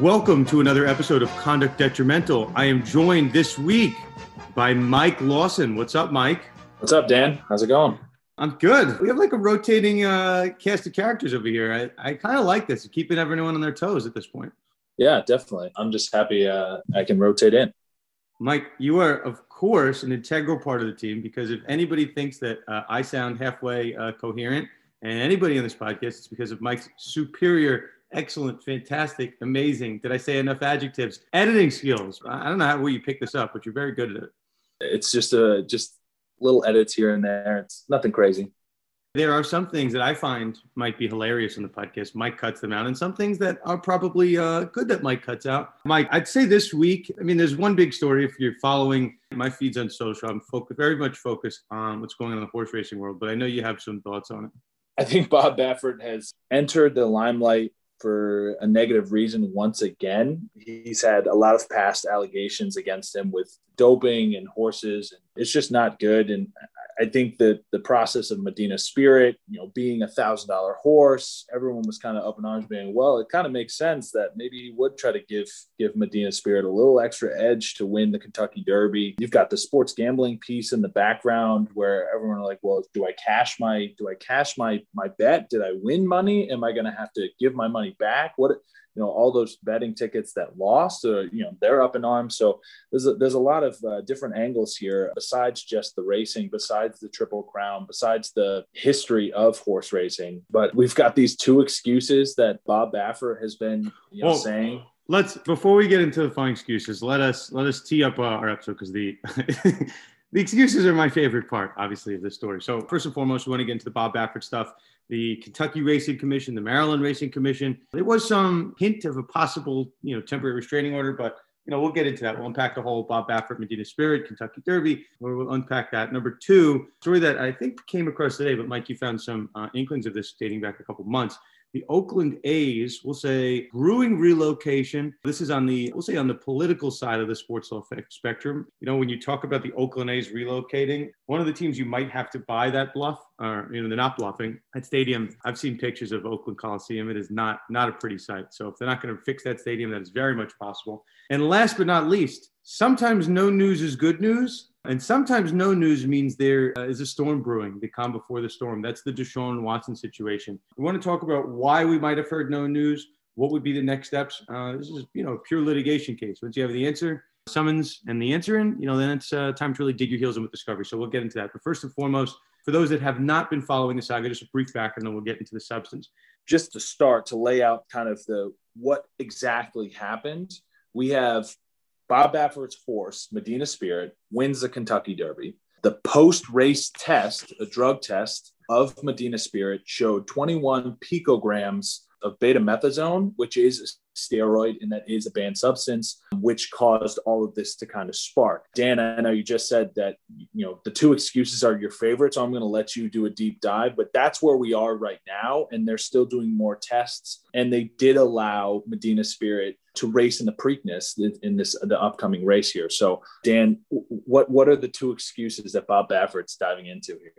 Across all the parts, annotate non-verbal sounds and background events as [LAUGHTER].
Welcome to another episode of Conduct Detrimental. I am joined this week by Mike Lawson. What's up, Mike? What's up, Dan? How's it going? I'm good. We have like a rotating uh, cast of characters over here. I, I kind of like this, keeping everyone on their toes at this point. Yeah, definitely. I'm just happy uh, I can rotate in. Mike, you are, of course, an integral part of the team because if anybody thinks that uh, I sound halfway uh, coherent and anybody on this podcast, it's because of Mike's superior excellent, fantastic, amazing. Did I say enough adjectives? Editing skills. I don't know how where you pick this up, but you're very good at it. It's just a just little edits here and there. It's nothing crazy. There are some things that I find might be hilarious in the podcast. Mike cuts them out, and some things that are probably uh, good that Mike cuts out. Mike, I'd say this week, I mean, there's one big story. If you're following my feeds on social, I'm focused, very much focused on what's going on in the horse racing world, but I know you have some thoughts on it. I think Bob Baffert has entered the limelight for a negative reason once again. He's had a lot of past allegations against him with doping and horses. And it's just not good. And I think that the process of Medina Spirit, you know, being a thousand dollar horse, everyone was kind of up in arms, being well. It kind of makes sense that maybe he would try to give give Medina Spirit a little extra edge to win the Kentucky Derby. You've got the sports gambling piece in the background where everyone are like, well, do I cash my do I cash my my bet? Did I win money? Am I going to have to give my money back? What you know all those betting tickets that lost uh, you know they're up in arms. So there's a, there's a lot of uh, different angles here besides just the racing besides the triple crown besides the history of horse racing. But we've got these two excuses that bob baffert has been you know, well, saying. let's before we get into the fun excuses let us let us tee up uh, our episode because the [LAUGHS] the excuses are my favorite part obviously of this story. So first and foremost we want to get into the bob baffert stuff the Kentucky Racing Commission, the Maryland Racing Commission. There was some hint of a possible, you know, temporary restraining order, but you know, we'll get into that. We'll unpack the whole Bob Baffert, Medina Spirit, Kentucky Derby. We'll unpack that. Number two, story that I think came across today, but Mike, you found some uh, inklings of this dating back a couple months the Oakland A's, we'll say brewing relocation. This is on the, we'll say on the political side of the sports spectrum. You know, when you talk about the Oakland A's relocating, one of the teams you might have to buy that bluff, or, you know, they're not bluffing. That stadium, I've seen pictures of Oakland Coliseum. It is not, not a pretty sight. So if they're not going to fix that stadium, that is very much possible. And last but not least, sometimes no news is good news. And sometimes no news means there uh, is a storm brewing, the calm before the storm. That's the Deshaun Watson situation. We want to talk about why we might have heard no news, what would be the next steps. Uh, this is, you know, pure litigation case. Once you have the answer, summons, and the answer in, you know, then it's uh, time to really dig your heels in with discovery. So we'll get into that. But first and foremost, for those that have not been following the saga, just a brief background, and then we'll get into the substance. Just to start, to lay out kind of the what exactly happened, we have Bob Baffert's horse, Medina Spirit, wins the Kentucky Derby. The post race test, a drug test of Medina Spirit, showed 21 picograms of betamethasone, which is a steroid and that is a banned substance, which caused all of this to kind of spark. Dan, I know you just said that you know the two excuses are your favorite, so I'm going to let you do a deep dive, but that's where we are right now, and they're still doing more tests, and they did allow Medina Spirit to race in the Preakness in this the upcoming race here. So, Dan, what what are the two excuses that Bob Baffert's diving into here?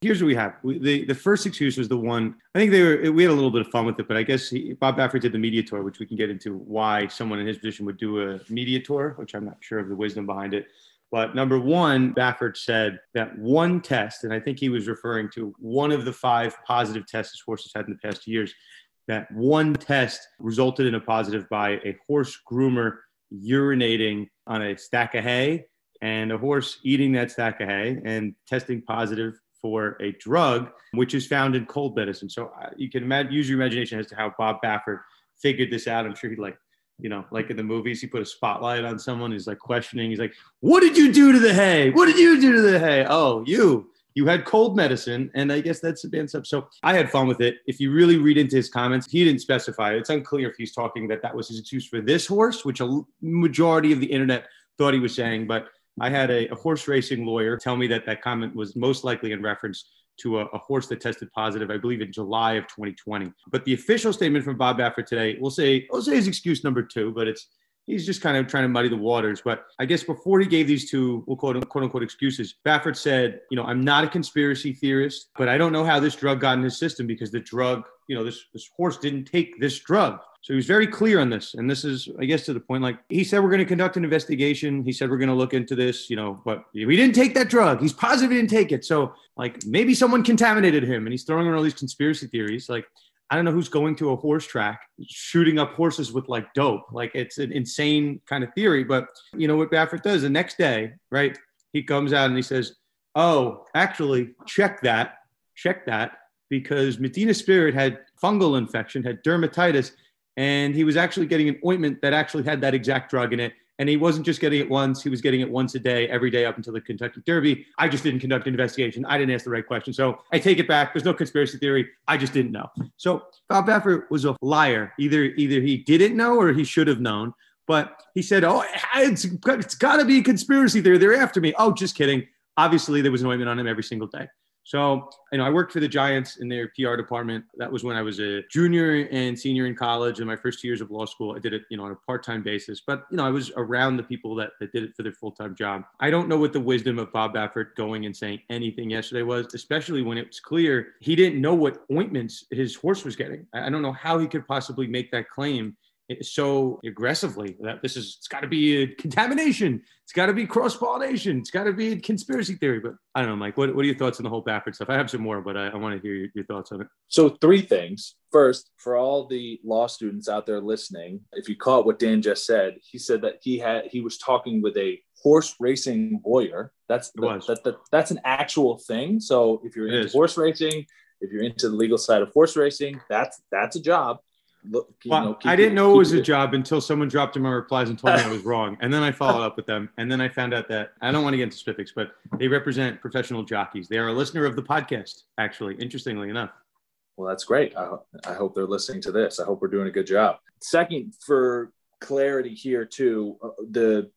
Here's what we have. We, the, the first excuse was the one, I think they were, we had a little bit of fun with it, but I guess he, Bob Baffert did the media tour, which we can get into why someone in his position would do a media tour, which I'm not sure of the wisdom behind it. But number one, Baffert said that one test, and I think he was referring to one of the five positive tests his horses had in the past years, that one test resulted in a positive by a horse groomer urinating on a stack of hay and a horse eating that stack of hay and testing positive for a drug, which is found in cold medicine. So uh, you can imagine, use your imagination as to how Bob Baffert figured this out. I'm sure he like, you know, like in the movies, he put a spotlight on someone. He's like questioning. He's like, "What did you do to the hay? What did you do to the hay? Oh, you." You had cold medicine, and I guess that's a banned stuff. So I had fun with it. If you really read into his comments, he didn't specify. It's unclear if he's talking that that was his excuse for this horse, which a majority of the internet thought he was saying. But I had a, a, horse racing lawyer tell me that that comment was most likely in reference to a, a, horse that tested positive, I believe, in July of 2020. But the official statement from Bob Baffert today, we'll say, we'll say his excuse number two, but it's he's just kind of trying to muddy the waters. But I guess before he gave these two, we'll quote, quote unquote excuses, Baffert said, you know, I'm not a conspiracy theorist, but I don't know how this drug got in his system because the drug, you know, this, this horse didn't take this drug. So he was very clear on this. And this is, I guess, to the point like he said, we're going to conduct an investigation. He said, we're going to look into this, you know, but we didn't take that drug. He's positive he didn't take it. So, like, maybe someone contaminated him and he's throwing around all these conspiracy theories. Like, I don't know who's going to a horse track shooting up horses with like dope. Like, it's an insane kind of theory. But, you know, what Baffert does the next day, right? He comes out and he says, oh, actually, check that, check that, because Medina Spirit had fungal infection, had dermatitis and he was actually getting an ointment that actually had that exact drug in it. And he wasn't just getting it once, he was getting it once a day, every day up until the Kentucky Derby. I just didn't conduct an investigation. I didn't ask the right question. So I take it back. There's no conspiracy theory. I just didn't know. So Bob Baffert was a liar. Either either he didn't know or he should have known. But he said, Oh, it's, it's got to be a conspiracy theory. They're after me. Oh, just kidding. Obviously, there was an ointment on him every single day. So, you know, I worked for the Giants in their PR department. That was when I was a junior and senior in college and my first two years of law school. I did it, you know, on a part-time basis. But, you know, I was around the people that, that did it for their full-time job. I don't know what the wisdom of Bob Baffert going and saying anything yesterday was, especially when it was clear he didn't know what ointments his horse was getting. I don't know how he could possibly make that claim so aggressively that this is it's got to be a contamination. It's got to be cross pollination it's got to be a conspiracy theory but i don't know mike what, what are your thoughts on the whole baffert stuff? I have some more but i, I want to hear your, your thoughts on it. So three things. First for all the law students out there listening if you caught what dan just said he said that he had he was talking with a horse racing lawyer. That's the, that, that, that's an actual thing. So if you're it into is. horse racing if you're into the legal side of horse racing that's that's a job look, well, know, I didn't know it was a job until someone dropped in my replies and told me I was [LAUGHS] wrong. And then I followed up with them. And then I found out that I don't want to get into specifics, but they represent professional jockeys. They are a listener of the podcast, actually, interestingly enough. Well, that's great. I, I hope they're listening to this. I hope we're doing a good job. Second, for clarity here, too, uh, the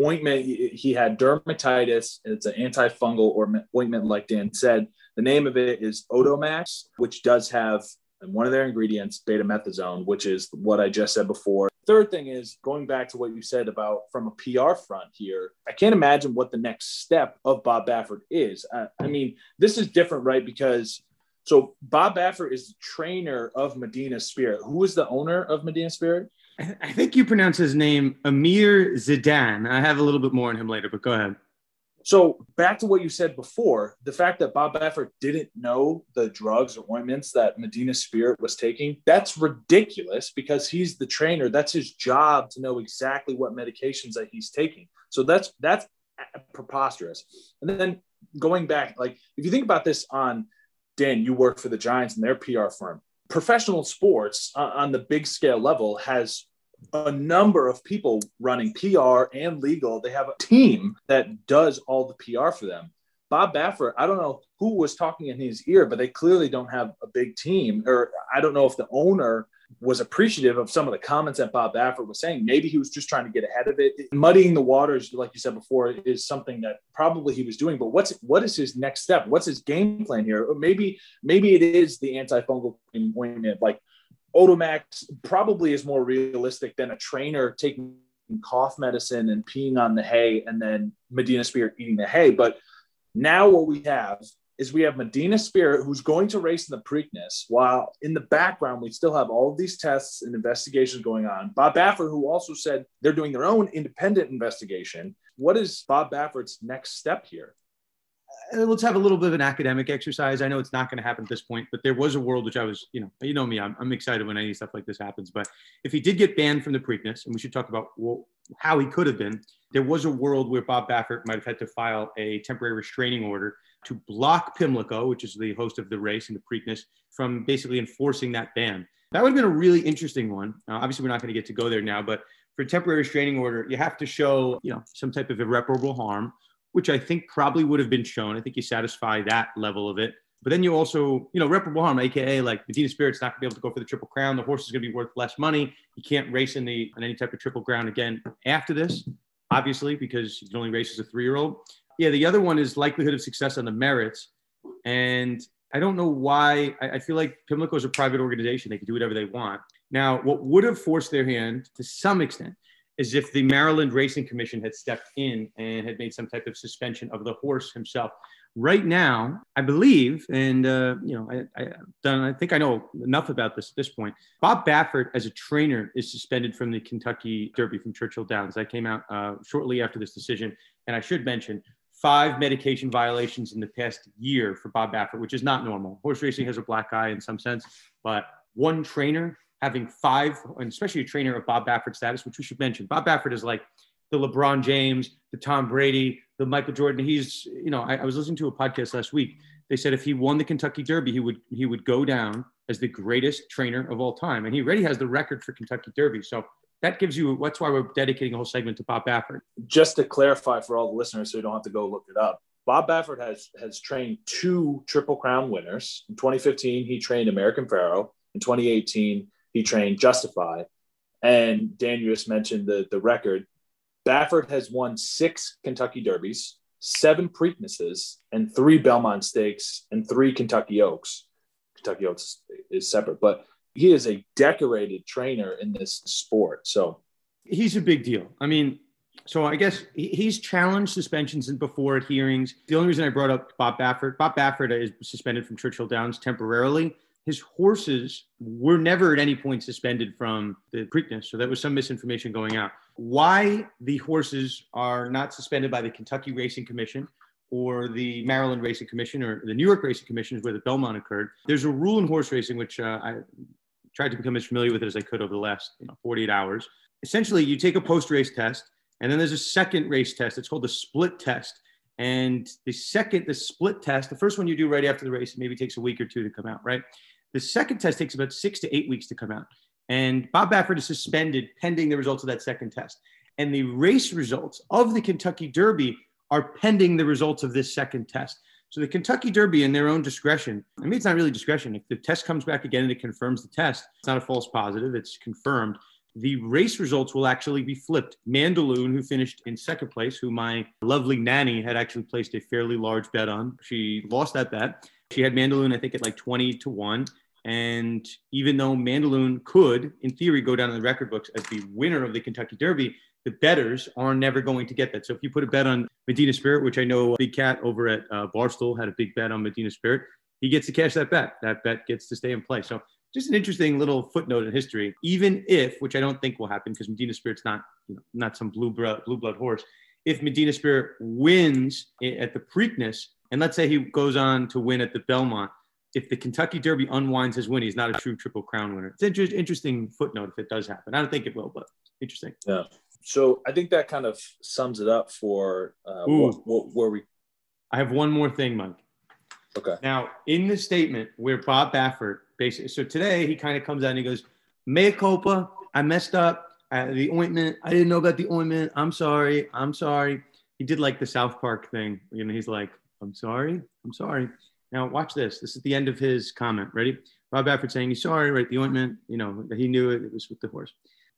ointment, he had dermatitis. It's an antifungal or ointment, like Dan said. The name of it is Otomax, which does have and one of their ingredients, betamethasone, which is what I just said before. Third thing is going back to what you said about from a PR front here. I can't imagine what the next step of Bob Baffert is. I, I mean, this is different, right? Because so Bob Baffert is the trainer of Medina Spirit. Who is the owner of Medina Spirit? I think you pronounce his name Amir Zidan. I have a little bit more on him later, but go ahead. So back to what you said before, the fact that Bob Baffert didn't know the drugs or ointments that Medina Spirit was taking, that's ridiculous because he's the trainer. That's his job to know exactly what medications that he's taking. So that's that's preposterous. And then going back, like if you think about this on Dan, you work for the Giants and their PR firm. Professional sports uh, on the big scale level has a number of people running PR and legal. They have a team that does all the PR for them. Bob Baffert, I don't know who was talking in his ear, but they clearly don't have a big team. Or I don't know if the owner was appreciative of some of the comments that Bob Baffert was saying. Maybe he was just trying to get ahead of it. Muddying the waters, like you said before, is something that probably he was doing. But what's what is his next step? What's his game plan here? Maybe maybe it is the antifungal ointment, like Otomax probably is more realistic than a trainer taking cough medicine and peeing on the hay and then Medina Spirit eating the hay. But now what we have is we have Medina Spirit who's going to race in the Preakness, while in the background we still have all of these tests and investigations going on. Bob Baffert, who also said they're doing their own independent investigation. What is Bob Baffert's next step here? Uh, let's have a little bit of an academic exercise. I know it's not going to happen at this point, but there was a world which I was, you know, you know me, I'm, I'm excited when any stuff like this happens. But if he did get banned from the Preakness, and we should talk about well, how he could have been, there was a world where Bob Baffert might have had to file a temporary restraining order to block Pimlico, which is the host of the race and the Preakness, from basically enforcing that ban. That would have been a really interesting one. Uh, obviously, we're not going to get to go there now, but for temporary restraining order, you have to show, you know, some type of irreparable harm which I think probably would have been shown. I think you satisfy that level of it. But then you also, you know, reparable harm, aka like Medina Spirit's not gonna be able to go for the triple crown. The horse is gonna be worth less money. He can't race in the in any type of triple crown again after this, obviously, because he can only race as a three-year-old. Yeah, the other one is likelihood of success on the merits. And I don't know why. I, I feel like Pimlico is a private organization. They can do whatever they want. Now, what would have forced their hand to some extent as if the Maryland Racing Commission had stepped in and had made some type of suspension of the horse himself. Right now, I believe, and uh, you know, I, I done. I think I know enough about this at this point. Bob Baffert, as a trainer, is suspended from the Kentucky Derby from Churchill Downs. That came out uh, shortly after this decision, and I should mention five medication violations in the past year for Bob Baffert, which is not normal. Horse racing has a black eye in some sense, but one trainer having five, and especially a trainer of Bob Baffert status, which we should mention. Bob Baffert is like the LeBron James, the Tom Brady, the Michael Jordan. He's, you know, I, I, was listening to a podcast last week. They said if he won the Kentucky Derby, he would he would go down as the greatest trainer of all time, and he already has the record for Kentucky Derby. So that gives you. That's why we're dedicating a whole segment to Bob Baffert. Just to clarify for all the listeners, so you don't have to go look it up. Bob Baffert has has trained two Triple Crown winners. In 2015, he trained American Pharoah. In 2018, he trained Justify. And Dan, you just mentioned the the record. Baffert has won six Kentucky Derbies, seven Preaknesses, and three Belmont Stakes, and three Kentucky Oaks. Kentucky Oaks is separate, but he is a decorated trainer in this sport. So he's a big deal. I mean, so I guess he's challenged suspensions before at hearings. The only reason I brought up Bob Baffert, Bob Baffert is suspended from Churchill Downs temporarily his horses were never at any point suspended from the Preakness. So there was some misinformation going out. Why the horses are not suspended by the Kentucky Racing Commission or the Maryland Racing Commission or the New York Racing Commission is where the Belmont occurred. There's a rule in horse racing, which uh, I tried to become as familiar with it as I could over the last you know, 48 hours. Essentially, you take a post race test, and then there's a second race test. It's called the split test. And the second, the split test, the first one you do right after the race, maybe takes a week or two to come out, right? The second test takes about six to eight weeks to come out. And Bob Baffert is suspended pending the results of that second test. And the race results of the Kentucky Derby are pending the results of this second test. So the Kentucky Derby, in their own discretion, I mean, it's not really discretion. If the test comes back again and it confirms the test, it's not a false positive, it's confirmed. The race results will actually be flipped. Mandaloun, who finished in second place, who my lovely nanny had actually placed a fairly large bet on, she lost that bet. She had Mandaloun, I think, at like 20 to 1. And even though Mandaloun could, in theory, go down in the record books as the winner of the Kentucky Derby, the bettors are never going to get that. So if you put a bet on Medina Spirit, which I know Big Cat over at uh, Barstool had a big bet on Medina Spirit, he gets to cash that bet. That bet gets to stay in play. So just an interesting little footnote in history. Even if, which I don't think will happen, because Medina Spirit's not, you know, not some blue blue blood horse. If Medina Spirit wins at the Preakness, and let's say he goes on to win at the Belmont. If the Kentucky Derby unwinds his win, he's not a true Triple Crown winner. It's an interesting footnote if it does happen. I don't think it will, but interesting. Yeah. So I think that kind of sums it up for uh, what, what, where we. I have one more thing, Mike. Okay. Now, in the statement where Bob Baffert basically, so today he kind of comes out and he goes, "Mea culpa, I messed up. Uh, the ointment, I didn't know about the ointment. I'm sorry. I'm sorry." He did like the South Park thing. You know, he's like, I'm sorry. I'm sorry. Now watch this. This is the end of his comment. Ready? Bob Baffert saying he's sorry, right? The ointment, you know, he knew it, it was with the horse.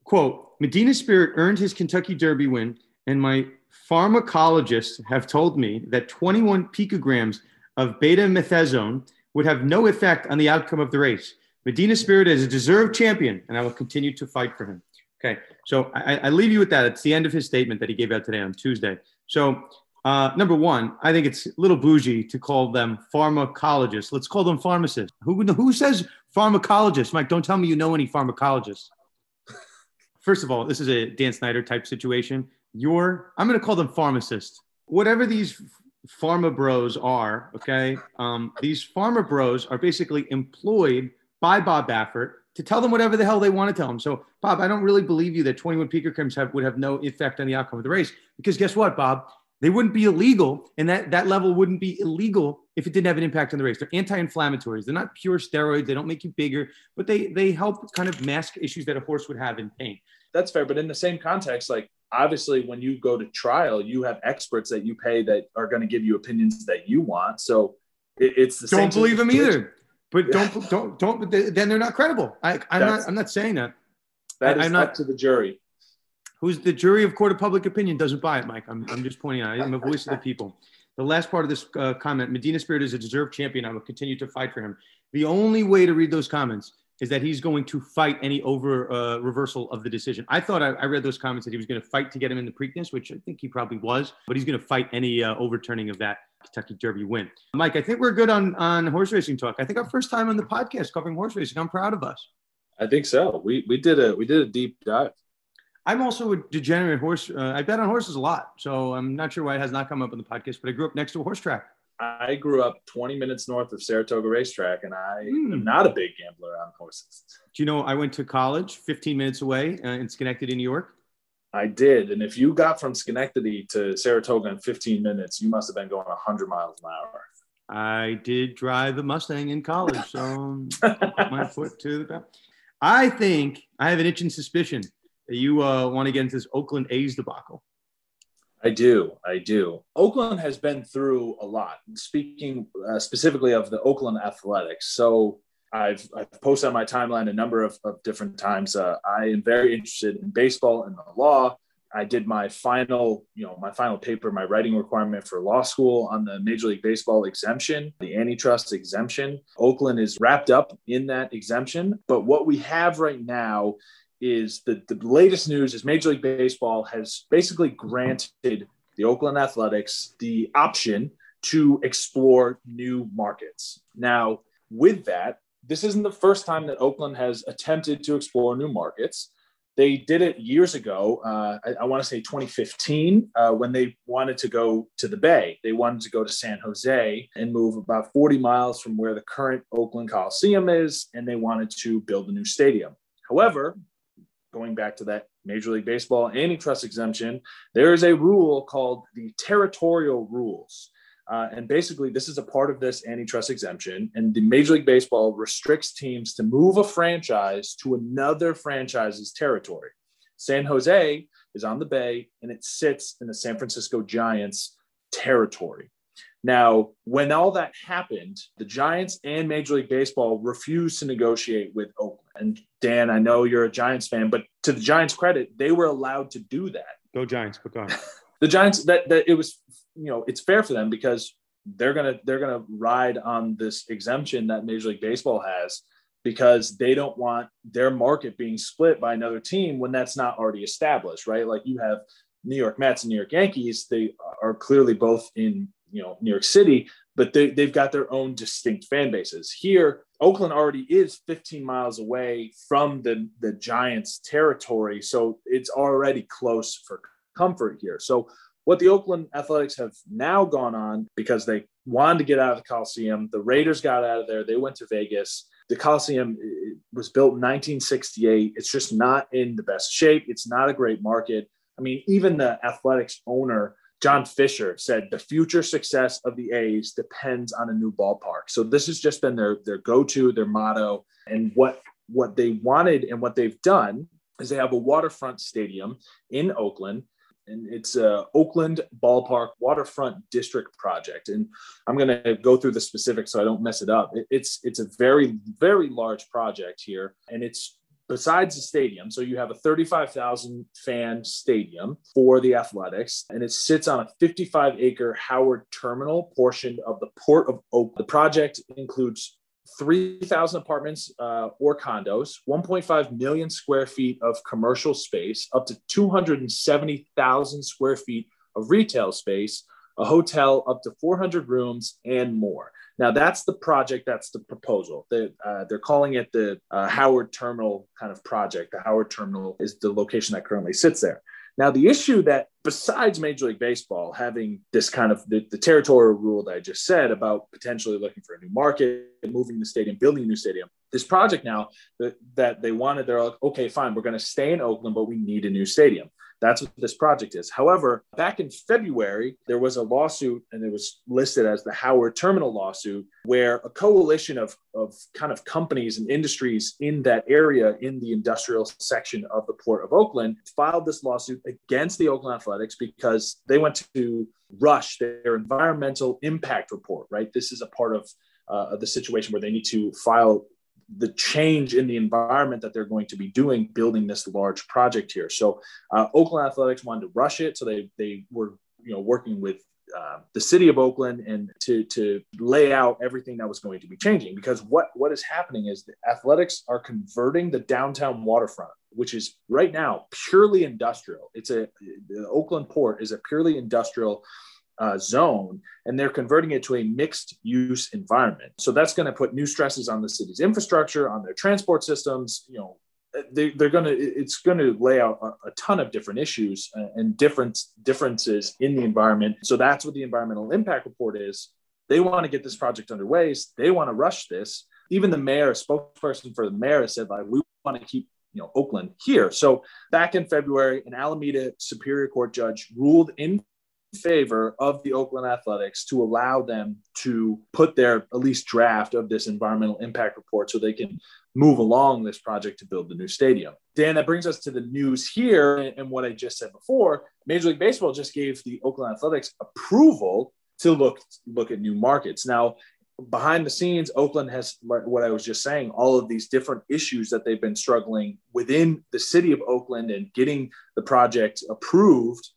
Quote, Medina Spirit earned his Kentucky Derby win, and my pharmacologists have told me that 21 picograms of betamethasone would have no effect on the outcome of the race. Medina Spirit is a deserved champion, and I will continue to fight for him. Okay, so I, I leave you with that. It's the end of his statement that he gave out today on Tuesday. So uh, number one, I think it's a little bougie to call them pharmacologists. Let's call them pharmacists. Who, who says pharmacologists? Mike, don't tell me you know any pharmacologists. First of all, this is a Dan Snyder type situation. You're, I'm going to call them pharmacists. Whatever these pharma bros are, okay? Um, these pharma bros are basically employed by Bob Baffert to tell them whatever the hell they want to tell them. So, Bob, I don't really believe you that 21 picograms have, would have no effect on the outcome of the race because guess what, Bob? They wouldn't be illegal, and that, that level wouldn't be illegal if it didn't have an impact on the race. They're anti-inflammatories. They're not pure steroids. They don't make you bigger, but they they help kind of mask issues that a horse would have in pain. That's fair, but in the same context, like obviously when you go to trial, you have experts that you pay that are going to give you opinions that you want. So it, it's the don't same. Don't believe them either, but don't [LAUGHS] don't don't. Then they're not credible. I, I'm not I'm not saying that. That is not, up to the jury who's the jury of court of public opinion doesn't buy it, Mike. I'm, I'm just pointing out. I'm a voice of the people. The last part of this uh, comment Medina Spirit is a deserved champion. I will continue to fight for him. The only way to read those comments is that he's going to fight any over uh, reversal of the decision. I thought I, I, read those comments that he was going to fight to get him in the Preakness, which I think he probably was, but he's going to fight any uh, overturning of that Kentucky Derby win. Mike, I think we're good on on horse racing talk. I think our first time on the podcast covering horse racing. I'm proud of us. I think so. We we did a we did a deep dive. I'm also a degenerate horse. Uh, I bet on horses a lot, so I'm not sure why it has not come up on the podcast. But I grew up next to a horse track. I grew up 20 minutes north of Saratoga Racetrack, and I mm. am not a big gambler on horses. Do you know I went to college 15 minutes away uh, in Schenectady, New York? I did. And if you got from Schenectady to Saratoga in 15 minutes, you must have been going 100 miles an hour. I did drive a Mustang in college, so [LAUGHS] my foot to the back. I think I have an itching suspicion you uh, want to get into this Oakland A's debacle. I do. I do. Oakland has been through a lot. Speaking uh, specifically of the Oakland Athletics, so I've, I've posted on my timeline a number of, of different times. Uh, I am very interested in baseball and the law. I did my final, you know, my final paper, my writing requirement for law school on the Major League Baseball exemption, the antitrust exemption. Oakland is wrapped up in that exemption. But what we have right now is the, the latest news is Major League Baseball has basically granted the Oakland Athletics the option to explore new markets. Now, with that, this isn't the first time that Oakland has attempted to explore new markets. They did it years ago. Uh, I, I want to say 2015 uh, when they wanted to go to the Bay. They wanted to go to San Jose and move about 40 miles from where the current Oakland Coliseum is, and they wanted to build a new stadium. However, going back to that Major League Baseball antitrust exemption, there is a rule called the territorial rules. Uh, and basically, this is a part of this antitrust exemption. And the Major League Baseball restricts teams to move a franchise to another franchise's territory. San Jose is on the Bay and it sits in the San Francisco Giants territory. Now, when all that happened, the Giants and Major League Baseball refused to negotiate with Oakland. And Dan, I know you're a Giants fan, but to the Giants' credit, they were allowed to do that. Go Giants, but go on. [LAUGHS] the Giants that that it was, you know, it's fair for them because they're gonna they're gonna ride on this exemption that Major League Baseball has because they don't want their market being split by another team when that's not already established, right? Like you have New York Mets and New York Yankees, they are clearly both in you know New York City, but they, they've got their own distinct fan bases. Here, Oakland already is 15 miles away from the, the Giants territory, so it's already close for comfort here. So what the Oakland Athletics have now gone on because they wanted to get out of the Coliseum, the Raiders got out of there, they went to Vegas. The Coliseum was built in 1968. It's just not in the best shape. It's not a great market. I mean, even the Athletics owner John Fisher said the future success of the A's depends on a new ballpark. So this has just been their their go-to, their motto, and what what they wanted and what they've done is they have a waterfront stadium in Oakland and it's a Oakland Ballpark Waterfront District project. And I'm going to go through the specifics so I don't mess it up. It's it's a very very large project here, and it's besides the stadium. So you have a 35,000 fan stadium for the athletics, and it sits on a 55 acre Howard terminal portion of the Port of Oak. The project includes 3,000 apartments uh, or condos, 1.5 million square feet of commercial space, up to 270,000 square feet of retail space, a hotel up to 400 rooms, and more. Now that's the project. That's the proposal. They, uh, they're calling it the uh, Howard Terminal kind of project. The Howard Terminal is the location that currently sits there. Now the issue that besides Major League Baseball having this kind of the, the territorial rule that I just said about potentially looking for a new market, moving the stadium, building a new stadium, this project now that, that they wanted, they're like, okay, fine, we're going to stay in Oakland, but we need a new stadium. That's what this project is. However, back in February, there was a lawsuit and it was listed as the Howard Terminal lawsuit, where a coalition of, of kind of companies and industries in that area in the industrial section of the Port of Oakland filed this lawsuit against the Oakland Athletics because they went to rush their environmental impact report, right? This is a part of uh, the situation where they need to file the change in the environment that they're going to be doing building this large project here. So uh, Oakland Athletics wanted to rush it, so they they were you know working with uh, the city of Oakland and to to lay out everything that was going to be changing because what what is happening is the athletics are converting the downtown waterfront which is right now purely industrial it's a the Oakland port is a purely industrial uh, zone and they're converting it to a mixed use environment. So that's going to put new stresses on the city's infrastructure, on their transport systems. You know, they, are going to it's going to lay out a, a, ton of different issues and different differences in the environment. So that's what the environmental impact report is. They want to get this project underway. They want to rush this. Even the mayor, spokesperson for the mayor, said like we want to keep you know Oakland here. So back in February, an Alameda Superior Court judge ruled in favor of the Oakland Athletics to allow them to put their at least draft of this environmental impact report so they can move along this project to build the new stadium. Dan, that brings us to the news here and what I just said before. Major League Baseball just gave the Oakland Athletics approval to look look at new markets. Now, behind the scenes, Oakland has what I was just saying, all of these different issues that they've been struggling within the city of Oakland and getting the project approved.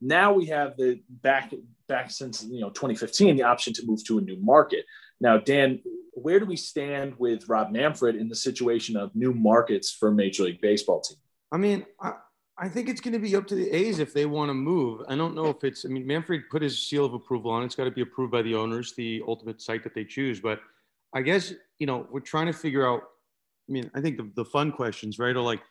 Now we have the back back since you know 2015 the option to move to a new market. Now, Dan, where do we stand with Rob Manfred in the situation of new markets for Major League Baseball team? I mean, I, I think it's going to be up to the A's if they want to move. I don't know if it's, I mean, Manfred put his seal of approval on. It's got to be approved by the owners, the ultimate site that they choose. But I guess, you know, we're trying to figure out, I mean, I think the, the fun questions, right, are like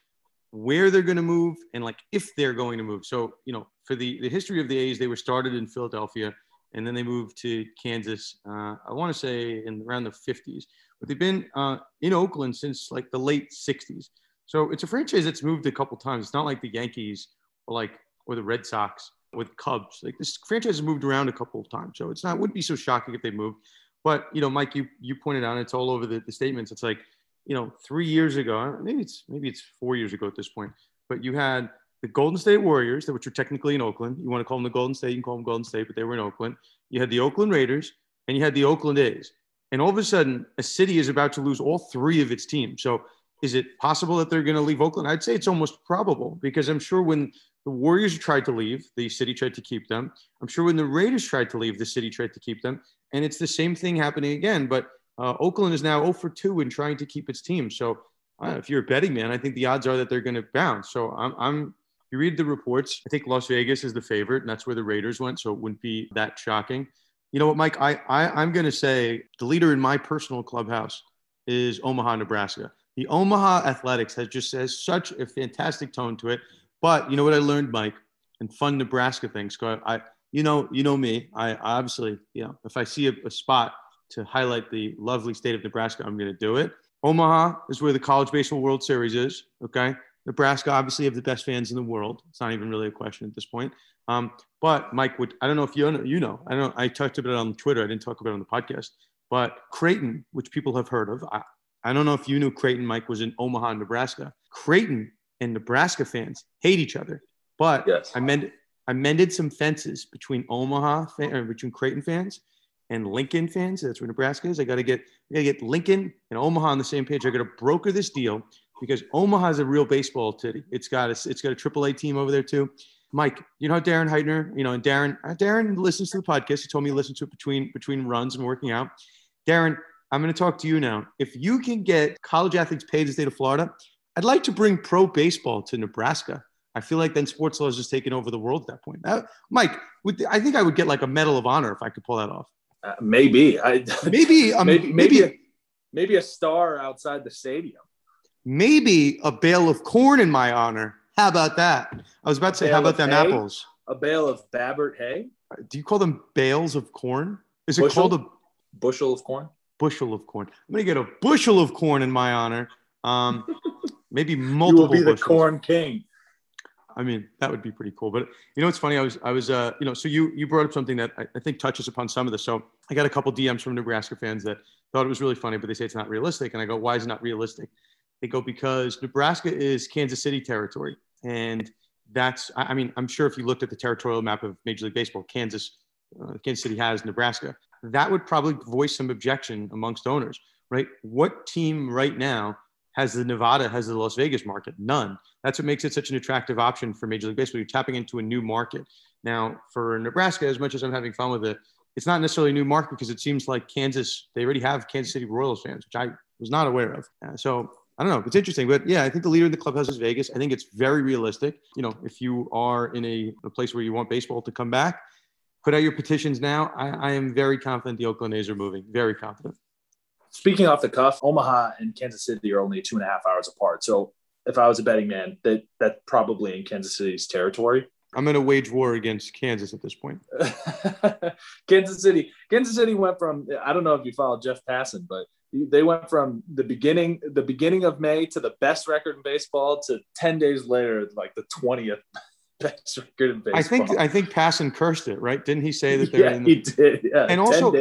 where they're going to move and like if they're going to move. So, you know, for the, the history of the A's, they were started in Philadelphia and then they moved to Kansas, uh, I want to say in around the 50s. But they've been uh, in Oakland since like the late 60s. So it's a franchise that's moved a couple times. It's not like the Yankees or like or the Red Sox with Cubs. Like this franchise has moved around a couple of times. So it's not wouldn't be so shocking if they moved. But you know, Mike, you you pointed out it's all over the, the statements. It's like, you know, three years ago, maybe it's maybe it's four years ago at this point, but you had the Golden State Warriors, which are technically in Oakland. You want to call them the Golden State, you can call them Golden State, but they were in Oakland. You had the Oakland Raiders and you had the Oakland A's. And all of a sudden, a city is about to lose all three of its teams. So is it possible that they're going to leave Oakland? I'd say it's almost probable because I'm sure when the Warriors tried to leave, the city tried to keep them. I'm sure when the Raiders tried to leave, the city tried to keep them. And it's the same thing happening again. But uh, Oakland is now 0 for 2 in trying to keep its team. So uh, if you're a betting man, I think the odds are that they're going to bounce. So I'm, I'm, you read the reports, I think Las Vegas is the favorite, and that's where the Raiders went. So it wouldn't be that shocking. You know what, Mike? I, I I'm going to say the leader in my personal clubhouse is Omaha, Nebraska the Omaha Athletics has just has such a fantastic tone to it. But you know what I learned, Mike, and fun Nebraska things. I, you know, you know me. I obviously, you know, if I see a, a spot to highlight the lovely state of Nebraska, I'm going to do it. Omaha is where the College Baseball World Series is. Okay, Nebraska obviously have the best fans in the world. It's not even really a question at this point. Um, but Mike, would I don't know if you know, you know, I don't. I talked about it on Twitter. I didn't talk about it on the podcast. But Creighton, which people have heard of, I, I don't know if you knew Creighton, Mike, was in Omaha, Nebraska. Creighton and Nebraska fans hate each other. But yes. I mended I mended some fences between Omaha fan, or between Creighton fans and Lincoln fans. That's where Nebraska is. I got to get got to get Lincoln and Omaha on the same page. I got to broker this deal because Omaha is a real baseball city. It's got a, it's got a AAA team over there too. Mike, you know Darren Heitner, you know, and Darren uh, Darren listens to the podcast. He told me he listened to it between between runs and working out. Darren, I'm going to talk to you now. If you can get college athletes paid in the state of Florida, I'd like to bring pro baseball to Nebraska. I feel like then sports law is just taking over the world at that point. That, Mike, would, I think I would get like a medal of honor if I could pull that off. Uh, maybe. I, [LAUGHS] maybe, um, maybe, maybe, maybe, a, maybe a star outside the stadium. Maybe a bale of corn in my honor. How about that? I was about to say, how about them hay? apples? A bale of Baffert hay? Do you call them bales of corn? Is it called a bushel of corn? bushel of corn. I'm going to get a bushel of corn in my honor. Um, [LAUGHS] maybe multiple. You will be bushels. the corn king. I mean, that would be pretty cool. But you know, it's funny. I was, I was, uh, you know, so you, you brought up something that I, I think touches upon some of this. So I got a couple DMs from Nebraska fans that thought it was really funny, but they say it's not realistic. And I go, why is it not realistic? They go, because Nebraska is Kansas City territory. And that's, I mean, I'm sure if you looked at the territorial map of Major League Baseball, Kansas, uh, Kansas City has Nebraska that would probably voice some objection amongst owners, right? What team right now has the Nevada, has the Las Vegas market? None. That's what makes it such an attractive option for Major League Baseball. You're tapping into a new market. Now, for Nebraska, as much as I'm having fun with it, it's not necessarily a new market because it seems like Kansas, they already have Kansas City Royals fans, which I was not aware of. Uh, so I don't know. It's interesting, but yeah, I think the leader in the clubhouse is Vegas. I think it's very realistic. You know, if you are in a, a place where you want baseball to come back, put out your petitions now. I, I am very confident the Oakland A's are moving. Very confident. Speaking off the cuff, Omaha and Kansas City are only two and a half hours apart. So if I was a betting man, that that probably in Kansas City's territory. I'm going to wage war against Kansas at this point. [LAUGHS] Kansas City, Kansas City went from I don't know if you followed Jeff Passan, but they went from the beginning the beginning of May to the best record in baseball to 10 days later like the 20th [LAUGHS] best record in baseball. I think I think Passan cursed it, right? Didn't he say that [LAUGHS] they're yeah, in the, he did. Yeah, and also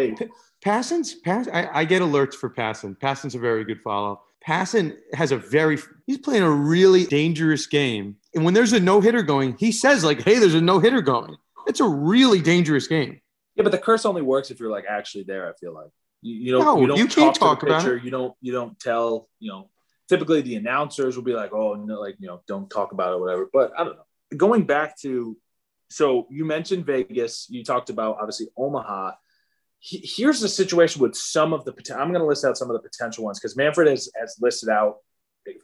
Passan's Pass I, I, get alerts for Passan. Passan's a very good follow. Passan has a very he's playing a really dangerous game. And when there's a no-hitter going, he says like, "Hey, there's a no-hitter going." It's a really dangerous game. Yeah, but the curse only works if you're like actually there, I feel like. You, you don't. No, you, don't you can't talk to the about pitcher. it. You don't. You don't tell. You know, typically the announcers will be like, "Oh, no, like you know, don't talk about it, or whatever." But I don't know. Going back to, so you mentioned Vegas. You talked about obviously Omaha. He, here's the situation with some of the. poten- I'm going to list out some of the potential ones because Manfred has has listed out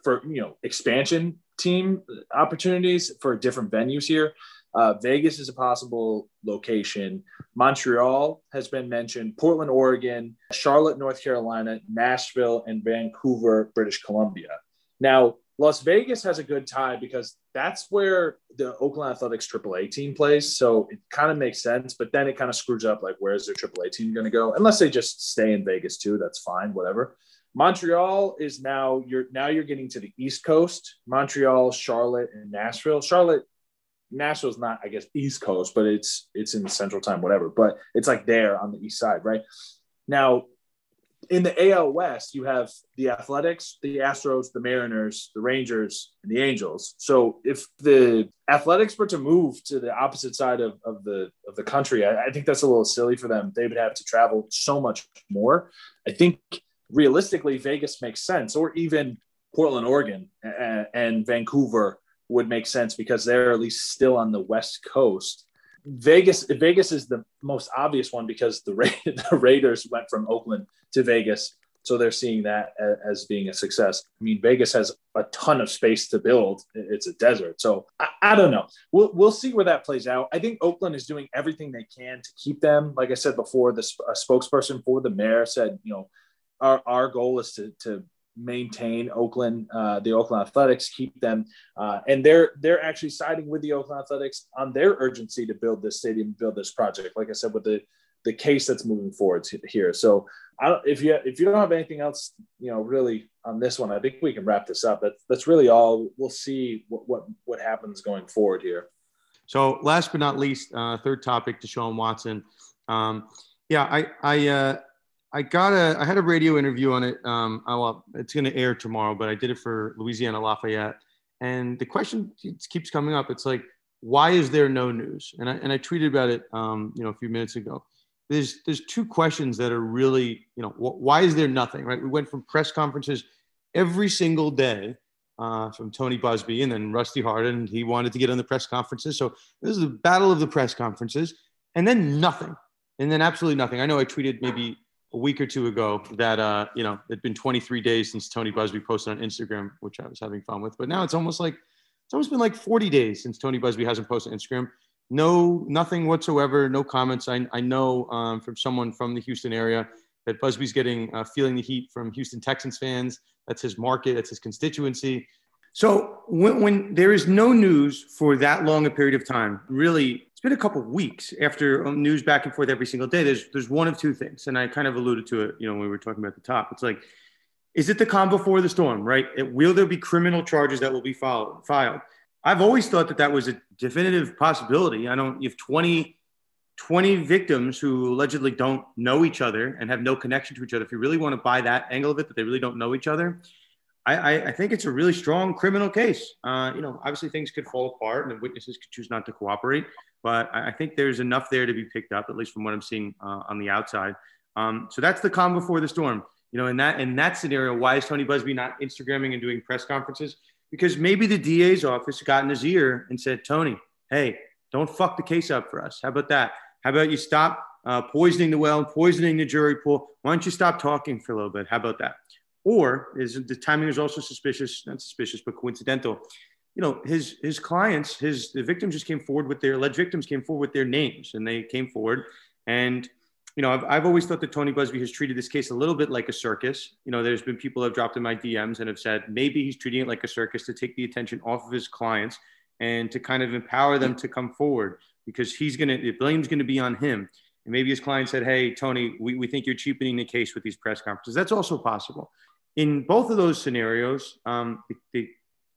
for you know expansion team opportunities for different venues here. Uh, Vegas is a possible location. Montreal has been mentioned. Portland, Oregon, Charlotte, North Carolina, Nashville, and Vancouver, British Columbia. Now, Las Vegas has a good tie because that's where the Oakland Athletics AAA team plays. So it kind of makes sense, but then it kind of screws up like, where's their AAA team going to go? Unless they just stay in Vegas too, that's fine, whatever. Montreal is now you're now you're getting to the East Coast. Montreal, Charlotte, and Nashville. Charlotte, Nashville's not, I guess, East Coast, but it's it's in Central Time, whatever. But it's like there on the East Side, right? Now, in the AL West, you have the Athletics, the Astros, the Mariners, the Rangers, and the Angels. So if the Athletics were to move to the opposite side of, of the of the country, I, I think that's a little silly for them. They would have to travel so much more. I think realistically, Vegas makes sense, or even Portland, Oregon, and, and Vancouver would make sense because they're at least still on the West Coast. Vegas, Vegas is the most obvious one because the, Ra- [LAUGHS] the Raiders went from Oakland to Vegas, so they're seeing that as being a success. I mean, Vegas has a ton of space to build; it's a desert. So I, I don't know. We'll we'll see where that plays out. I think Oakland is doing everything they can to keep them. Like I said before, the sp- spokesperson for the mayor said, you know, our our goal is to to maintain Oakland, uh, the Oakland Athletics, keep them, uh, and they're they're actually siding with the Oakland Athletics on their urgency to build this stadium, build this project. Like I said, with the the case that's moving forward here. So, if you if you don't have anything else, you know, really on this one, I think we can wrap this up. That's that's really all. We'll see what what, what happens going forward here. So, last but not least, uh, third topic, to Deshaun Watson. Um, yeah, I I uh, I got a I had a radio interview on it. Um, I, well, it's going to air tomorrow, but I did it for Louisiana Lafayette, and the question keeps coming up. It's like, why is there no news? And I and I tweeted about it, um, you know, a few minutes ago. There's there's two questions that are really, you know, wh- why is there nothing? Right? We went from press conferences every single day uh, from Tony Buzbee and then Rusty Hardin. He wanted to get on the press conferences. So this is the battle of the press conferences. And then nothing. And then absolutely nothing. I know I tweeted maybe a week or two ago that, uh, you know, it'd been 23 days since Tony Buzbee posted on Instagram, which I was having fun with. But now it's almost like, it's almost been like 40 days since Tony Buzbee hasn't posted on Instagram. No, nothing whatsoever. No comments. I, I know um, from someone from the Houston area that Buzbee's getting, uh, feeling the heat from Houston Texans fans. That's his market. That's his constituency. So when, when there is no news for that long a period of time, really, it's been a couple of weeks after um, news back and forth every single day. There's there's one of two things, and I kind of alluded to it, you know, when we were talking about the top. It's like, is it the calm before the storm, right? It, will there be criminal charges that will be followed, filed? I've always thought that that was a definitive possibility. I don't. You have 20, 20 victims who allegedly don't know each other and have no connection to each other. If you really want to buy that angle of it, that they really don't know each other, I, I, think it's a really strong criminal case. Uh, you know, obviously things could fall apart and the witnesses could choose not to cooperate, but I, think there's enough there to be picked up, at least from what I'm seeing uh, on the outside. Um, so that's the calm before the storm. You know, in that in that scenario, why is Tony Buzbee not Instagramming and doing press conferences? Because maybe the DA's office got in his ear and said, Tony, hey, don't fuck the case up for us. How about that? How about you stop uh, poisoning the well poisoning the jury pool? Why don't you stop talking for a little bit? How about that? Or is the timing is also suspicious, not suspicious, but coincidental. You know, his his clients, his the victims just came forward with their alleged victims came forward with their names, and they came forward. And you know, I've, I've always thought that Tony Buzbee has treated this case a little bit like a circus. You know, there's been people have dropped in my DMs and have said maybe he's treating it like a circus to take the attention off of his clients and to kind of empower them to come forward because he's going to the blame's going to be on him. And maybe his client said, "Hey, Tony, we, we think you're cheapening the case with these press conferences." That's also possible. In both of those scenarios, um, the, the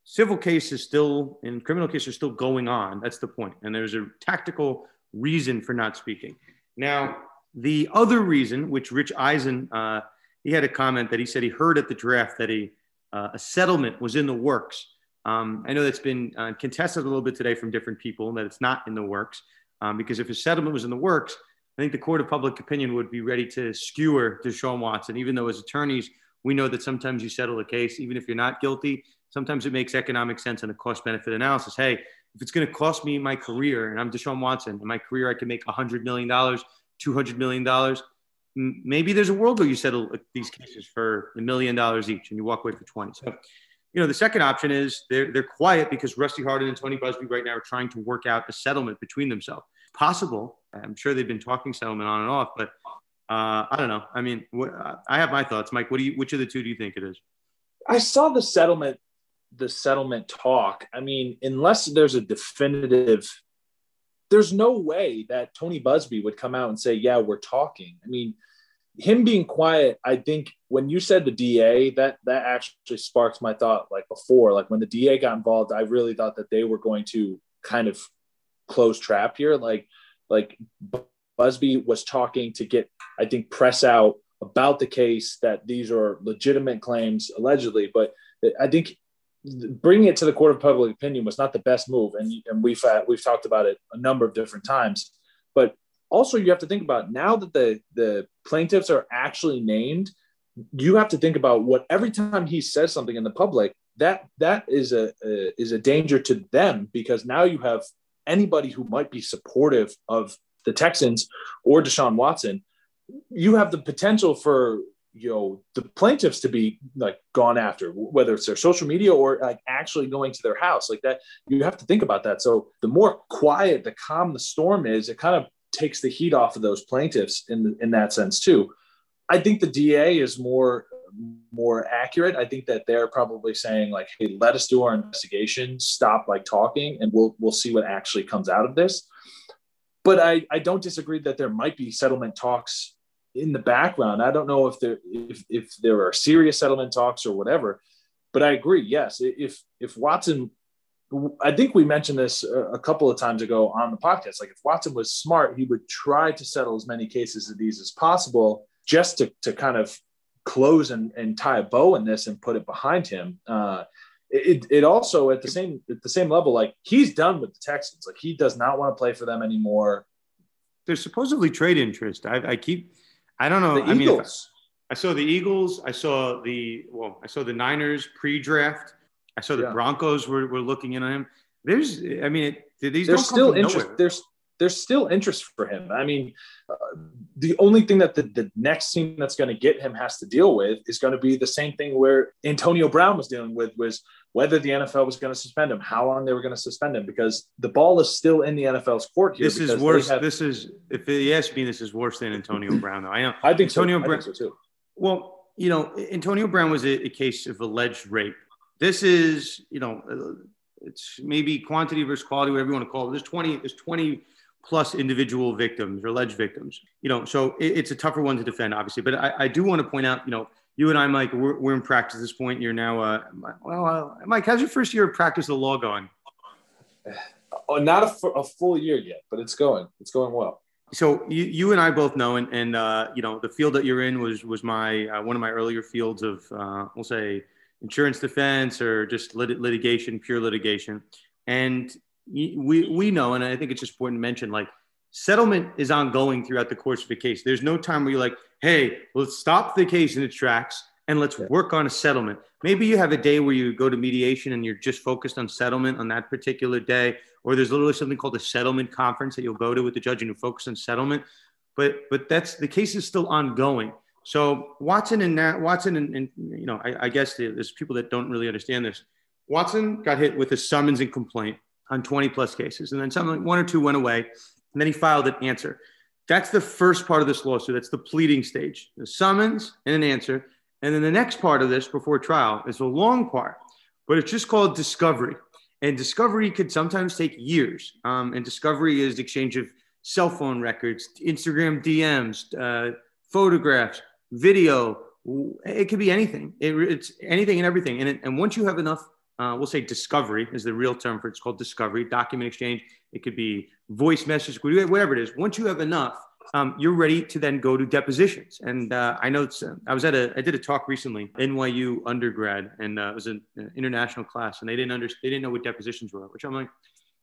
civil case is still and criminal case are still going on. That's the point. And there's a tactical reason for not speaking. Now, the other reason, which Rich Eisen, uh, he had a comment that he said he heard at the draft that a, uh, a settlement was in the works. Um, I know that's been uh, contested a little bit today from different people that it's not in the works um, because if a settlement was in the works, I think the court of public opinion would be ready to skewer Deshaun Watson, even though as attorneys, we know that sometimes you settle a case, even if you're not guilty, sometimes it makes economic sense in a cost benefit analysis. Hey, if it's going to cost me my career and I'm Deshaun Watson, in my career, I can make $100 million, $200 million. Maybe there's a world where you settle these cases for a million dollars each and you walk away for 20. So, you know, the second option is they're, they're quiet because Rusty Hardin and Tony Buzbee right now are trying to work out a settlement between themselves. Possible. I'm sure they've been talking settlement on and off, but uh, I don't know. I mean, what, I have my thoughts. Mike, what do you, which of the two do you think it is? I saw the settlement the settlement talk, I mean, unless there's a definitive, there's no way that Tony Buzbee would come out and say, "Yeah, we're talking." I mean, him being quiet, I think when you said the DA, that that actually sparks my thought. Like before, like when the DA got involved, I really thought that they were going to kind of close trap here. Like, like Buzbee was talking to get, I think, press out about the case that these are legitimate claims allegedly, but I think bringing it to the court of public opinion was not the best move, and and we've uh, we've talked about it a number of different times. But also, you have to think about now that the the plaintiffs are actually named, you have to think about what every time he says something in the public, that that is a, a is a danger to them because now you have anybody who might be supportive of the Texans or Deshaun Watson. You have the potential for you know the plaintiffs to be like gone after whether it's their social media or like actually going to their house like that you have to think about that. So the more quiet the calm the storm is it kind of takes the heat off of those plaintiffs in in that sense too. I think the da is more more accurate. I think that they're probably saying like hey let us do our investigation stop like talking and we'll we'll see what actually comes out of this. But i i don't disagree that there might be settlement talks in the background. I don't know if there if if there are serious settlement talks or whatever, but I agree. Yes, if if Watson, I think we mentioned this a couple of times ago on the podcast. Like if Watson was smart, he would try to settle as many cases of these as possible, just to to kind of close and, and tie a bow in this and put it behind him. Uh, it, it also at the same at the same level, like he's done with the Texans. Like he does not want to play for them anymore. There's supposedly trade interest. I, I keep I don't know. The I Eagles. Mean, I saw the Eagles. I saw the well. I saw the Niners pre-draft. I saw the yeah. Broncos were, were looking in on him. There's, I mean, it, these there's still interest. Nowhere. There's there's still interest for him. I mean, uh, the only thing that the, the next team that's going to get him has to deal with is going to be the same thing where Antonio Brown was dealing with was whether the NFL was going to suspend him, how long they were going to suspend him, because the ball is still in the NFL's court here. This is worse. Have, this is, if you ask me, this is worse than Antonio Brown. Though I know. I think Antonio so. Brown. So too. Well, you know, Antonio Brown was a, a, case of alleged rape. This is, you know, uh, it's maybe quantity versus quality, whatever you want to call it. There's 20. There's 20 plus individual victims or alleged victims. You know, so it, it's a tougher one to defend, obviously. But I, I do want to point out, you know you and I, Mike, we're, we're in practice at this point. You're now, uh, well, uh, Mike, how's your first year of practice of law going? Oh, not a, a, full year yet, but it's going. It's going well. So you, you and I both know, and, and uh, you know, the field that you're in was was my uh, one of my earlier fields of, uh, we'll say, insurance defense or just lit- litigation, pure litigation. And we we know, and I think it's just important to mention, like settlement is ongoing throughout the course of the case. There's no time where you're like, hey, let's stop the case in its tracks and let's work on a settlement. Maybe you have a day where you go to mediation and you're just focused on settlement on that particular day, or there's literally something called a settlement conference that you'll go to with the judge and you focus on settlement. But but that's the case is still ongoing. So Watson and that Watson and, and you know I, I guess there's people that don't really understand this. Watson got hit with a summons and complaint on 20 plus cases, and then some one or two went away, and then he filed an answer. That's the first part of this lawsuit. That's the pleading stage, the summons and an answer. And then the next part of this before trial is a long part, but it's just called discovery. And discovery could sometimes take years. Um, and discovery is the exchange of cell phone records, Instagram DMs, uh, photographs, video. It could be anything. It, it's anything and everything. And, it, and once you have enough, uh, we'll say discovery is the real term for it. It's called discovery, document exchange. It could be voice message, whatever it is. Once you have enough, um, you're ready to then go to depositions. And uh, I know uh, I was at a, I did a talk recently, NYU undergrad, and uh, it was an international class, and they didn't understand, they didn't know what depositions were, which I'm like,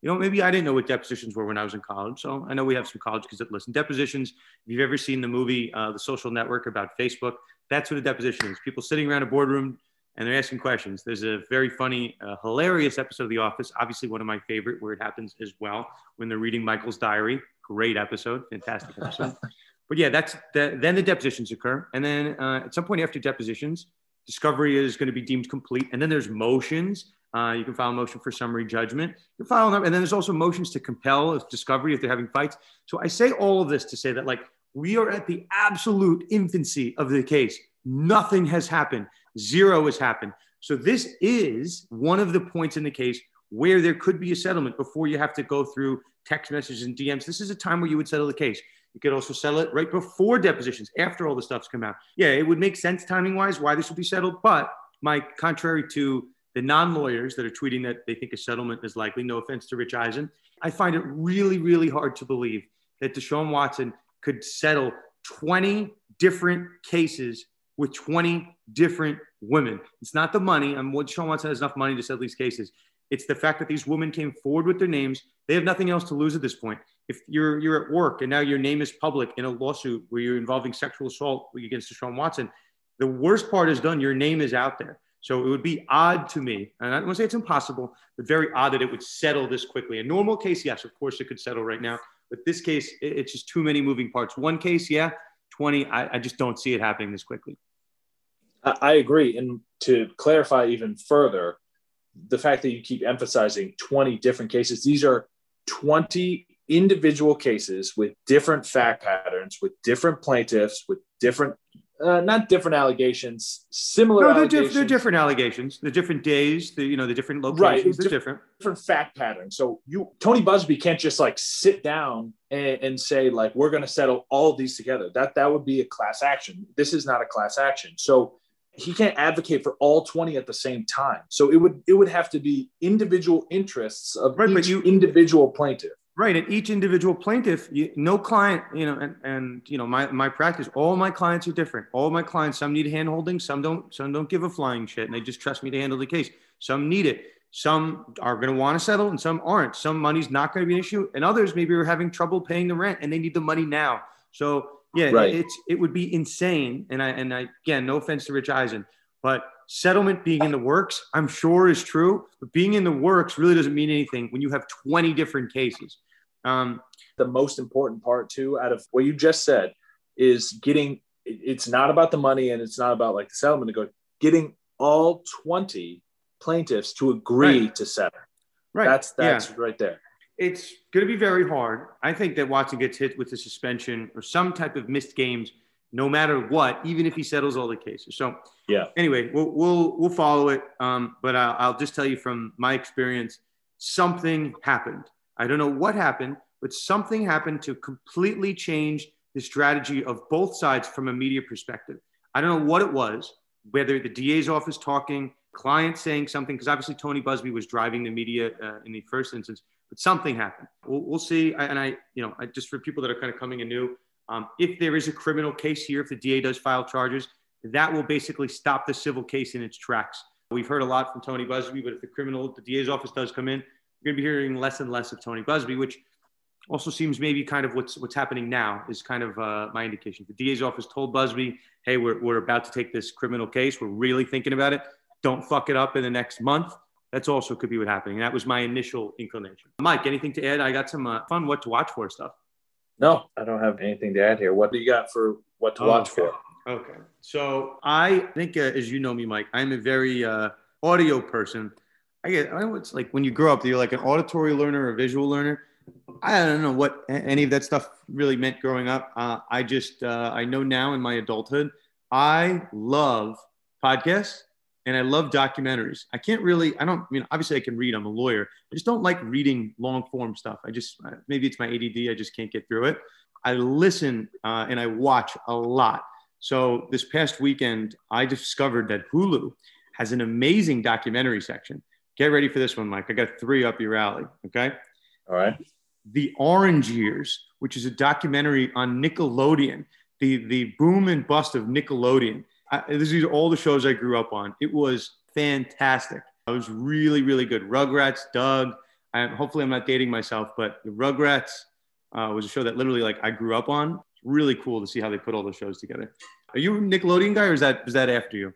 you know, maybe I didn't know what depositions were when I was in college. So I know we have some college kids that listen. Depositions, if you've ever seen the movie uh, The Social Network about Facebook, that's what a deposition is. People sitting around a boardroom and they're asking questions. There's a very funny, uh, hilarious episode of The Office, obviously one of my favorite, where it happens as well when they're reading Michael's diary great episode, fantastic episode. [LAUGHS] but yeah, that's the, then the depositions occur, and then uh, at some point after depositions, discovery is going to be deemed complete, and then there's motions. Uh, you can file a motion for summary judgment. You can file, and then there's also motions to compel discovery if they're having fights. So I say all of this to say that like we are at the absolute infancy of the case. Nothing has happened. Zero has happened. So this is one of the points in the case where there could be a settlement before you have to go through text messages and DMs. This is a time where you would settle the case. You could also settle it right before depositions, after all the stuff's come out. Yeah, it would make sense timing wise why this would be settled. But my contrary to the non-lawyers that are tweeting that they think a settlement is likely, no offense to Rich Eisen, I find it really, really hard to believe that Deshaun Watson could settle 20 different cases with 20 different women. It's not the money. I'm what Deshaun Watson has enough money to settle these cases. It's the fact that these women came forward with their names. They have nothing else to lose at this point. If you're you're at work and now your name is public in a lawsuit where you're involving sexual assault against Deshaun Watson, the worst part is done. Your name is out there. So it would be odd to me, and I don't want to say it's impossible, but very odd that it would settle this quickly. A normal case, yes, of course it could settle right now. But this case, it's just too many moving parts. One case, yeah, 20, I, I just don't see it happening this quickly. I agree. And to clarify even further, the fact that you keep emphasizing 20 different cases, these are 20 individual cases with different fact patterns, with different plaintiffs, with different, uh, not different allegations, similar no, they're allegations. they're different allegations. The different days, the, you know, the different locations, right. they're different. Different fact patterns. So you, Tony Buzbee can't just like sit down and, and say like, we're going to settle all these together. That, that would be a class action. This is not a class action. So he can't advocate for all 20 at the same time. So it would it would have to be individual interests of right, each you, individual plaintiff. Right, and each individual plaintiff, you, no client, you know, and, and you know, my my practice, all my clients are different. All my clients, some need hand holding, some don't, some don't give a flying shit, and they just trust me to handle the case. Some need it. Some are going to want to settle, and some aren't. Some money's not going to be an issue, and others maybe are having trouble paying the rent, and they need the money now. So yeah, right. it's it would be insane. And I and I again, no offense to Rich Eisen, but settlement being in the works, I'm sure is true. But being in the works really doesn't mean anything when you have 20 different cases. Um, the most important part too, out of what you just said, is getting. It's not about the money, and it's not about like the settlement to go. Getting all 20 plaintiffs to agree right. to settle. Right. That's that's yeah. right there it's going to be very hard. I think that Watson gets hit with a suspension or some type of missed games, no matter what, even if he settles all the cases. So, yeah. Anyway, we'll we'll, we'll follow it. Um, but I'll, I'll just tell you from my experience, something happened. I don't know what happened, but something happened to completely change the strategy of both sides from a media perspective. I don't know what it was, whether the DA's office talking, client saying something, because obviously Tony Buzbee was driving the media uh, in the first instance but something happened. We'll, we'll see. And I, you know, I, just for people that are kind of coming in new, um, if there is a criminal case here, if the DA does file charges, that will basically stop the civil case in its tracks. We've heard a lot from Tony Buzbee, but if the criminal, the DA's office does come in, you're going to be hearing less and less of Tony Buzbee, which also seems maybe kind of what's what's happening now is kind of uh, my indication. The DA's office told Buzbee, "Hey, we're we're about to take this criminal case. We're really thinking about it. Don't fuck it up in the next month." That's also could be what happening. That was my initial inclination. Mike, anything to add? I got some uh, fun what to watch for stuff. No, I don't have anything to add here. What do you got for what to watch okay. for? Okay. So I think, uh, as you know me, Mike, I'm a very uh, audio person. I get, I know it's like when you grow up, you're like an auditory learner or a visual learner. I don't know what any of that stuff really meant growing up. Uh, I just, uh, I know now in my adulthood, I love podcasts and I love documentaries. I can't really, I don't I mean, obviously I can read, I'm a lawyer. I just don't like reading long form stuff. I just, uh, maybe it's my ADD, I just can't get through it. I listen uh, and I watch a lot. So this past weekend, I discovered that Hulu has an amazing documentary section. Get ready for this one, Mike. I got three up your alley. Okay. All right. The Orange Years, which is a documentary on Nickelodeon, the, the boom and bust of Nickelodeon. I, this is all the shows I grew up on. It was fantastic. It was really, really good. Rugrats, Doug. I, hopefully, I'm not dating myself, but Rugrats uh, was a show that literally like I grew up on. Really cool to see how they put all those shows together. Are you a Nickelodeon guy, or is that is that after you?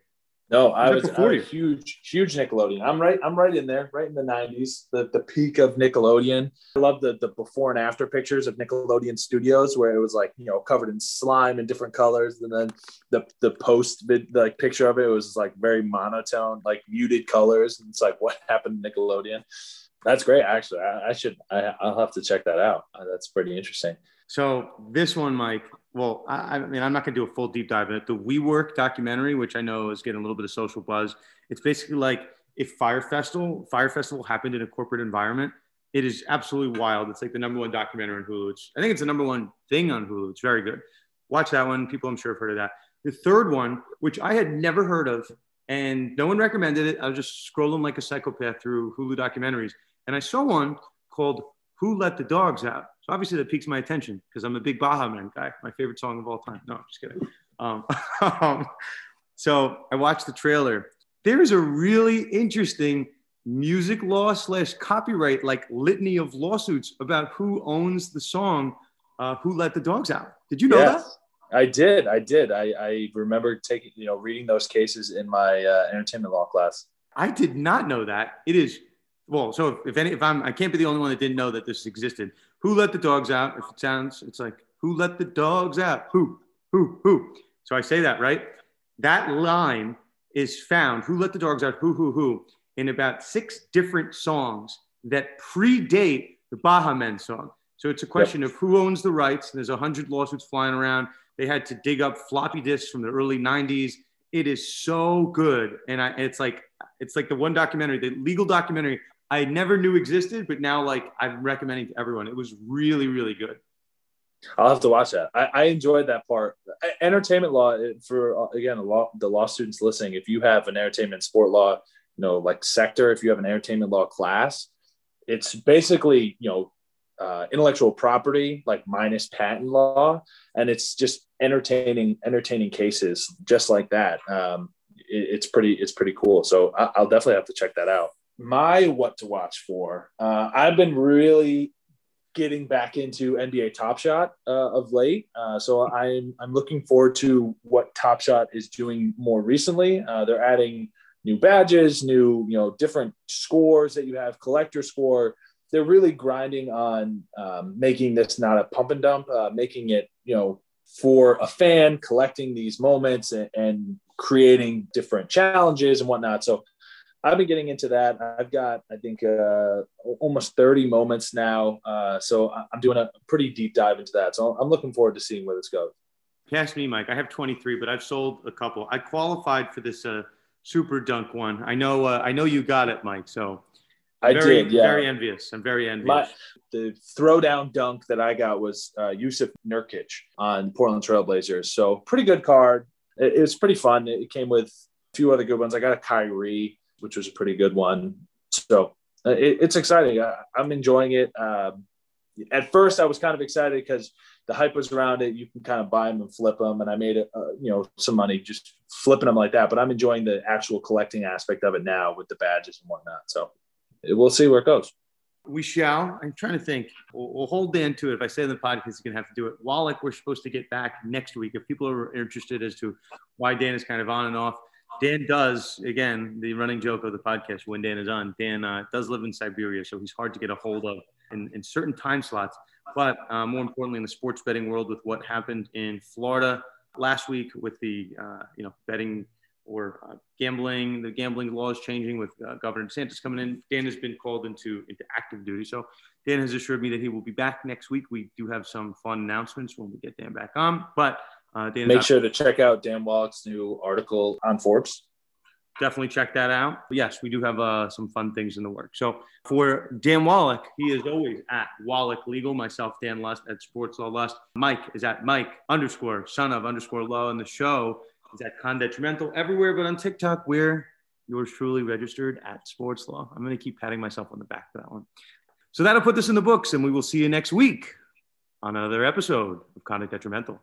No, I was, I was huge, huge Nickelodeon. I'm right. I'm right in there, right in the '90s, the, the peak of Nickelodeon. I love the the before and after pictures of Nickelodeon Studios, where it was like you know covered in slime in different colors, and then the the post like picture of it was like very monotone, like muted colors. And it's like what [LAUGHS] happened to Nickelodeon? That's great. Actually, I, I should. I, will have to check that out. Uh, that's pretty interesting. So this one, Mike. Well, I, I mean, I'm not going to do a full deep dive in it. The WeWork documentary, which I know is getting a little bit of social buzz. It's basically like if Fire Festival, Fyre Festival happened in a corporate environment. It is absolutely wild. It's like the number one documentary on Hulu. It's, I think it's the number one thing on Hulu. It's very good. Watch that one. People, I'm sure, have heard of that. The third one, which I had never heard of, and no one recommended it. I was just scrolling like a psychopath through Hulu documentaries, and I saw one called "Who Let the Dogs Out." So obviously that piques my attention because I'm a big Baha Man guy. My favorite song of all time. No, I'm just kidding. Um, [LAUGHS] um, so I watched the trailer. There's a really interesting music law slash copyright like litany of lawsuits about who owns the song uh, "Who Let the Dogs Out." Did you know yes, that? I did. I did. I, I remember taking you know reading those cases in my uh, entertainment law class. I did not know that. It is well. So if, if any, if I'm, I can't be the only one that didn't know that this existed. Who let the dogs out? If it sounds, it's like, who let the dogs out? Who, who, who? So I say that, right? That line is found, who let the dogs out? Who, who, who? In about six different songs that predate the Baha Men song. So it's a question yep. of who owns the rights. There's a hundred lawsuits flying around. They had to dig up floppy disks from the early 90s. It is so good. And I, it's like, it's like the one documentary, the legal documentary I never knew existed, but now like I'm recommending to everyone. It was really, really good. I'll have to watch that. I, I enjoyed that part. Entertainment law for again, a law, the law students listening. If you have an entertainment sport law, you know, like sector, if you have an entertainment law class, it's basically you know uh, intellectual property like minus patent law, and it's just entertaining entertaining cases just like that. Um, it, it's pretty it's pretty cool. So I, I'll definitely have to check that out my what to watch for. Uh, I've been really getting back into NBA Top Shot uh, of late, uh, so I'm I'm looking forward to what Top Shot is doing more recently. Uh, they're adding new badges, new you know different scores that you have, collector score. They're really grinding on um, making this not a pump and dump, uh, making it you know for a fan collecting these moments and, and creating different challenges and whatnot. So I've been getting into that. I've got, I think, uh, almost 30 moments now. Uh, so I'm doing a pretty deep dive into that. So I'm looking forward to seeing where this goes. Pass me, Mike. I have 23, but I've sold a couple. I qualified for this uh, super dunk one. I know, uh, I know you got it, Mike. So I'm I very, did. Yeah. Very envious. I'm very envious. My, the throwdown dunk that I got was uh, Jusuf Nurkic on Portland Trailblazers. So pretty good card. It, it was pretty fun. It came with a few other good ones. I got a Kyrie which was a pretty good one. So uh, it, it's exciting. I, am enjoying it. Um, at first, I was kind of excited because the hype was around it. You can kind of buy them and flip them, and I made uh, you know, some money just flipping them like that. But I'm enjoying the actual collecting aspect of it now with the badges and whatnot. So we'll see where it goes. We shall. I'm trying to think. We'll, we'll hold Dan to it. If I say in the podcast, he's going to have to do it. Wallach, we're supposed to get back next week. If people are interested as to why Dan is kind of on and off, Dan does again the running joke of the podcast when Dan is on. Dan uh, does live in Siberia, so he's hard to get a hold of in, in certain time slots. But uh, more importantly, in the sports betting world, with what happened in Florida last week with the uh, you know betting or uh, gambling. The gambling law is changing with uh, Governor DeSantis coming in. Dan has been called into into active duty, so Dan has assured me that he will be back next week. We do have some fun announcements when we get Dan back on, but uh, Dan make sure to check out Dan Wallach's new article on Forbes. Definitely check that out. But yes, we do have uh, some fun things in the work. So for Dan Wallach, he is always at Wallach Legal. Myself, Dan Lust at Sports Law Lust. Mike is at Mike underscore son of underscore law. And the show is at Con Detrimental everywhere, but on TikTok, we're yours truly registered at Sports Law. I'm going to keep patting myself on the back for that one. So that'll put this in the books, and we will see you next week on another episode of Conduct Detrimental.